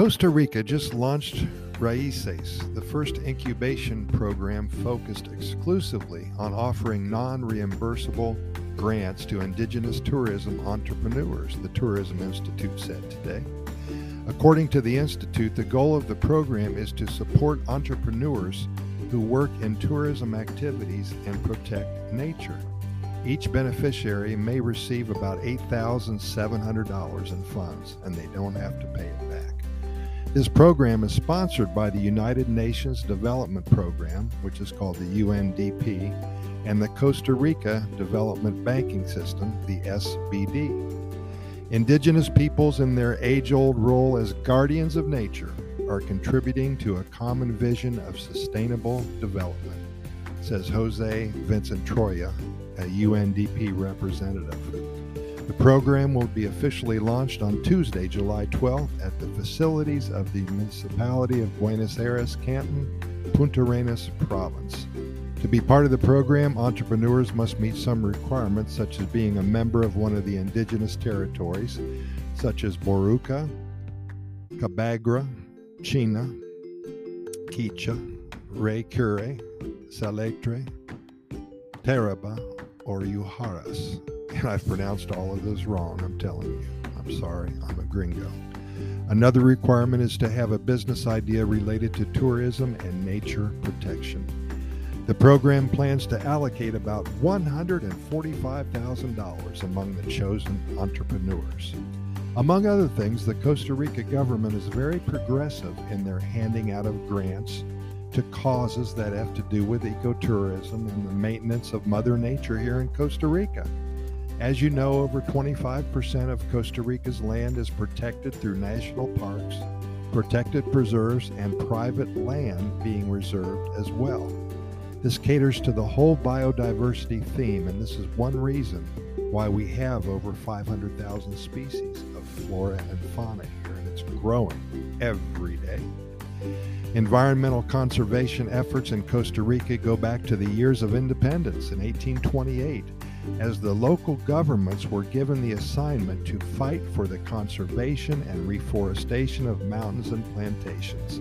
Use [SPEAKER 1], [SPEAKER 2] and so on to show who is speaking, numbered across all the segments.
[SPEAKER 1] Costa Rica just launched Raices, the first incubation program focused exclusively on offering non reimbursable grants to indigenous tourism entrepreneurs, the Tourism Institute said today. According to the Institute, the goal of the program is to support entrepreneurs who work in tourism activities and protect nature. Each beneficiary may receive about $8,700 in funds, and they don't have to pay it back. This program is sponsored by the United Nations Development Program, which is called the UNDP, and the Costa Rica Development Banking System, the SBD. Indigenous peoples, in their age old role as guardians of nature, are contributing to a common vision of sustainable development, says Jose Vicente Troya, a UNDP representative. The program will be officially launched on Tuesday, July 12th at the facilities of the municipality of Buenos Aires, Canton, Puntarenas province. To be part of the program, entrepreneurs must meet some requirements, such as being a member of one of the indigenous territories, such as Boruca, Cabagra, China, Kichá, Rey Curré, Salitre, Taraba, or Ujarrás. And I've pronounced all of those wrong, I'm telling you. I'm sorry, I'm a gringo. Another requirement is to have a business idea related to tourism and nature protection. The program plans to allocate about $145,000 among the chosen entrepreneurs. Among other things, the Costa Rica government is very progressive in their handing out of grants to causes that have to do with ecotourism and the maintenance of Mother Nature here in Costa Rica. As you know, over 25% of Costa Rica's land is protected through national parks, protected preserves, and private land being reserved as well. This caters to the whole biodiversity theme, and this is one reason why we have over 500,000 species of flora and fauna here, and it's growing every day. Environmental conservation efforts in Costa Rica go back to the years of independence in 1828, as the local governments were given the assignment to fight for the conservation and reforestation of mountains and plantations.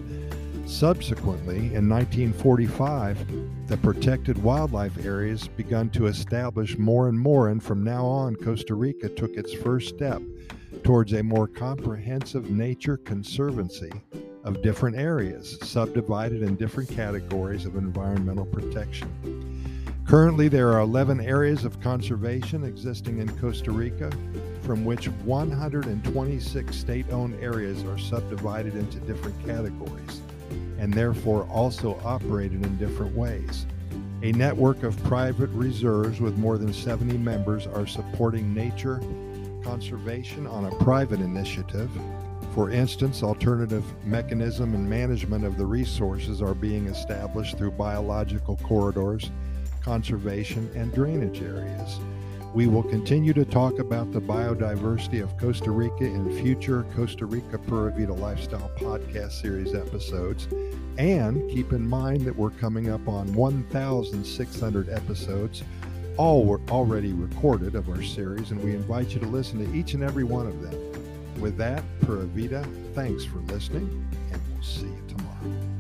[SPEAKER 1] Subsequently, in 1945, the protected wildlife areas begun to establish more and more, and from now on, Costa Rica took its first step towards a more comprehensive nature conservancy of different areas, subdivided in different categories of environmental protection. Currently, there are 11 areas of conservation existing in Costa Rica, from which 126 state owned areas are subdivided into different categories and therefore also operated in different ways. A network of private reserves with more than 70 members are supporting nature conservation on a private initiative. For instance, alternative mechanism and management of the resources are being established through biological corridors, conservation, and drainage areas. We will continue to talk about the biodiversity of Costa Rica in future Costa Rica Pura Vida Lifestyle podcast series episodes. And keep in mind that we're coming up on 1,600 episodes, all were already recorded of our series, and we invite you to listen to each and every one of them. With that, Pura Vida, thanks for listening, and we'll see you tomorrow.